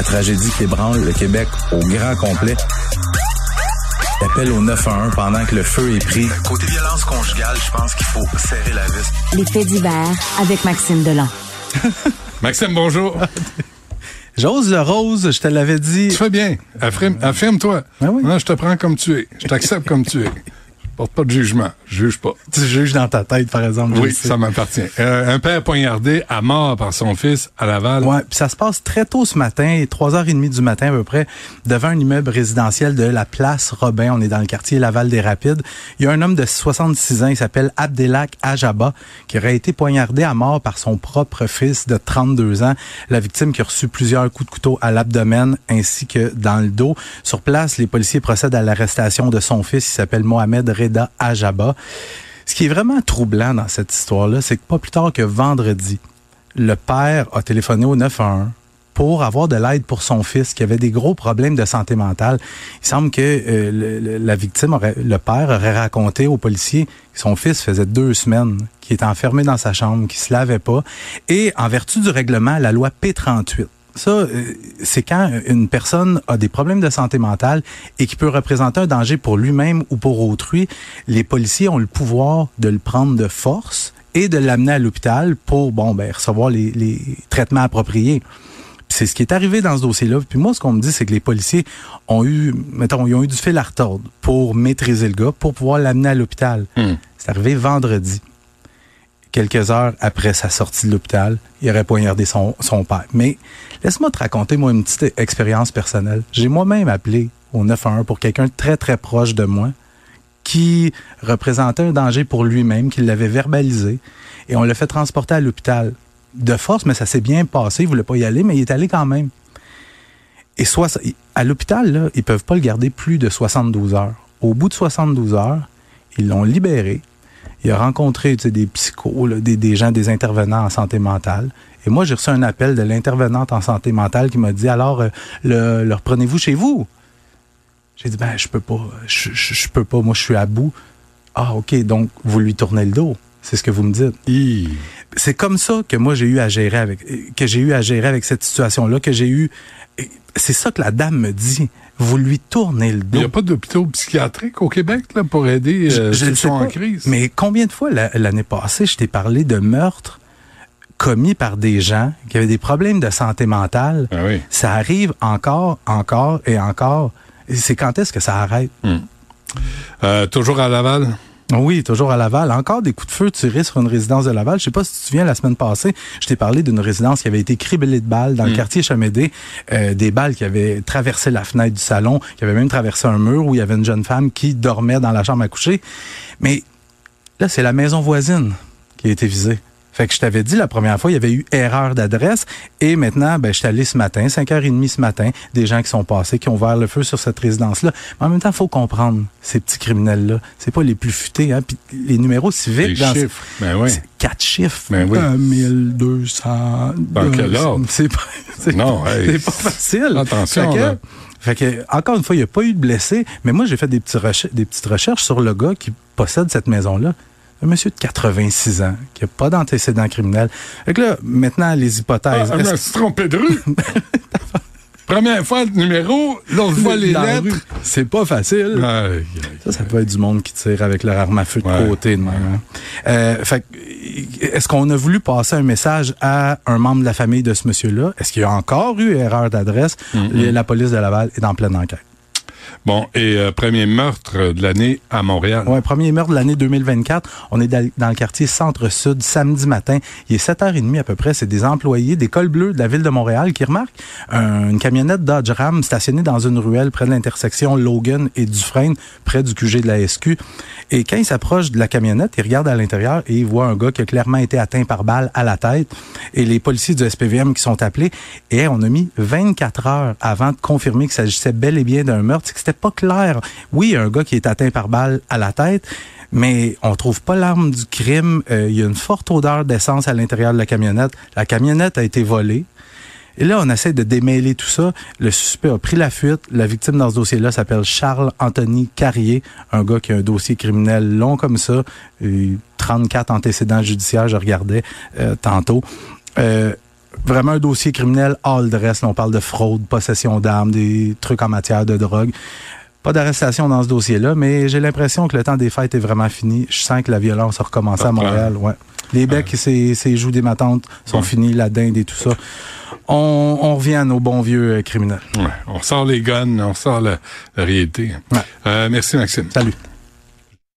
la tragédie qui ébranle le Québec au grand complet. Appel au 911 pendant que le feu est pris. Côté violence conjugale, je pense qu'il faut serrer la vis. Les faits divers avec Maxime Delan. Maxime, bonjour. J'ose le rose, je te l'avais dit. Tu fais bien. Affirme-toi. Ben oui. Non, je te prends comme tu es. Je t'accepte comme tu es. Je porte pas de jugement. Je juge pas. Tu juges dans ta tête, par exemple. Oui, ça m'appartient. Euh, un père poignardé à mort par son fils à Laval. Ouais, puis ça se passe très tôt ce matin, 3h30 du matin à peu près, devant un immeuble résidentiel de la place Robin. On est dans le quartier Laval des Rapides. Il y a un homme de 66 ans, il s'appelle Abdelak Ajaba, qui aurait été poignardé à mort par son propre fils de 32 ans. La victime qui a reçu plusieurs coups de couteau à l'abdomen ainsi que dans le dos. Sur place, les policiers procèdent à l'arrestation de son fils. Il s'appelle Mohamed Reda Ajaba. Ce qui est vraiment troublant dans cette histoire-là, c'est que pas plus tard que vendredi, le père a téléphoné au 911 pour avoir de l'aide pour son fils qui avait des gros problèmes de santé mentale. Il semble que euh, le- la victime, le père, aurait raconté aux policiers que son fils faisait deux semaines qu'il était enfermé dans sa chambre, qu'il se lavait pas. Et en vertu du règlement, la loi P38, ça, euh, c'est quand une personne a des problèmes de santé mentale et qui peut représenter un danger pour lui-même ou pour autrui. Les policiers ont le pouvoir de le prendre de force et de l'amener à l'hôpital pour bon ben recevoir les, les traitements appropriés. C'est ce qui est arrivé dans ce dossier-là. Puis moi, ce qu'on me dit, c'est que les policiers ont eu, mettons, ils ont eu du fil à retordre pour maîtriser le gars, pour pouvoir l'amener à l'hôpital. Hmm. C'est arrivé vendredi. Quelques heures après sa sortie de l'hôpital, il aurait poignardé son, son père. Mais laisse-moi te raconter, moi, une petite expérience personnelle. J'ai moi-même appelé au 911 pour quelqu'un très, très proche de moi qui représentait un danger pour lui-même, qui l'avait verbalisé, et on l'a fait transporter à l'hôpital de force, mais ça s'est bien passé. Il voulait pas y aller, mais il est allé quand même. Et soit à l'hôpital, là, ils peuvent pas le garder plus de 72 heures. Au bout de 72 heures, ils l'ont libéré. Il a rencontré des psychos, là, des, des gens, des intervenants en santé mentale. Et moi, j'ai reçu un appel de l'intervenante en santé mentale qui m'a dit alors, euh, le, le reprenez-vous chez vous J'ai dit ben je peux pas, je, je, je peux pas. Moi, je suis à bout. Ah ok, donc vous lui tournez le dos. C'est ce que vous me dites c'est comme ça que moi j'ai eu à gérer avec que j'ai eu à gérer avec cette situation là que j'ai eu c'est ça que la dame me dit. Vous lui tournez le Il dos n'y a pas d'hôpitaux psychiatriques au Québec là, pour aider euh, Je- je ceux qui sont en crise? mais combien de fois la- l'année passée je t'ai parlé de meurtres commis par des gens qui avaient des problèmes de santé mentale? Ah oui. ça arrive encore encore et encore. C'est quand est-ce que ça arrête? Euh, toujours à Laval? Oui, toujours à Laval. Encore des coups de feu tirés sur une résidence de Laval. Je sais pas si tu te souviens, la semaine passée, je t'ai parlé d'une résidence qui avait été criblée de balles dans le quartier Chamédé. Euh, des balles qui avaient traversé la fenêtre du salon, qui avaient même traversé un mur où il y avait une jeune femme qui dormait dans la chambre à coucher. Mais là, c'est la maison voisine qui a été visée. Fait que je t'avais dit la première fois, il y avait eu erreur d'adresse. Et maintenant, ben, je suis allé ce matin, 5h30 ce matin, des gens qui sont passés, qui ont ouvert le feu sur cette résidence-là. Mais en même temps, il faut comprendre, ces petits criminels-là, c'est pas les plus futés. Hein? Puis les numéros civiques... Les dans- chiffres. Ben oui. c'est Quatre chiffres. Ben oui. 1200... Dans quel ordre? C'est pas, Non, hey, c'est pas facile. Attention, Fait que, fait que, encore une fois, il n'y a pas eu de blessés, mais moi, j'ai fait des, petits recher- des petites recherches sur le gars qui possède cette maison-là. Un monsieur de 86 ans, qui n'a pas d'antécédent criminel. Fait que là, maintenant, les hypothèses. Ah, je Est-ce me suis trompé de rue? Première fois le numéro, l'autre fois les dans lettres. C'est pas facile. Ça, ça peut être du monde qui tire avec leur arme à feu de Ouais. côté. De même, hein. Euh, fait que, est-ce qu'on a voulu passer un message à un membre de la famille de ce monsieur-là? Est-ce qu'il y a encore eu erreur d'adresse? La police de Laval est en pleine enquête. Bon, et euh, premier meurtre de l'année à Montréal. Ouais, premier meurtre de l'année 2024. On est dans le quartier Centre-Sud, samedi matin. Il est 7h30 à peu près. C'est des employés des bleus de la ville de Montréal qui remarquent un- une camionnette Dodge Ram stationnée dans une ruelle près de l'intersection Logan et Dufresne, près du QG de la SQ. Et quand ils s'approchent de la camionnette, ils regardent à l'intérieur et ils voient un gars qui a clairement été atteint par balle à la tête. Et les policiers du SPVM qui sont appelés. Et on a mis 24 heures avant de confirmer qu'il s'agissait bel et bien d'un meurtre. C'était pas clair. Oui, il un gars qui est atteint par balle à la tête, mais on trouve pas l'arme du crime. Euh, il y a une forte odeur d'essence à l'intérieur de la camionnette. La camionnette a été volée. Et là, on essaie de démêler tout ça. Le suspect a pris la fuite. La victime dans ce dossier-là s'appelle Charles Anthony Carrier, un gars qui a un dossier criminel long comme ça, euh, 34 antécédents judiciaires, je regardais euh, tantôt. Euh, vraiment un dossier criminel all dress. On parle de fraude, possession d'armes, des trucs en matière de drogue. Pas d'arrestation dans ce dossier-là, mais j'ai l'impression que le temps des fêtes est vraiment fini. Je sens que la violence a recommencé à Montréal. Ouais. Les becs et ses, ses joues des matantes sont finis, la dinde et tout ça. On, on revient à nos bons vieux euh, criminels. Ouais, on sort les guns, on sort la, la réalité. Ouais. Euh, merci, Maxime. Salut.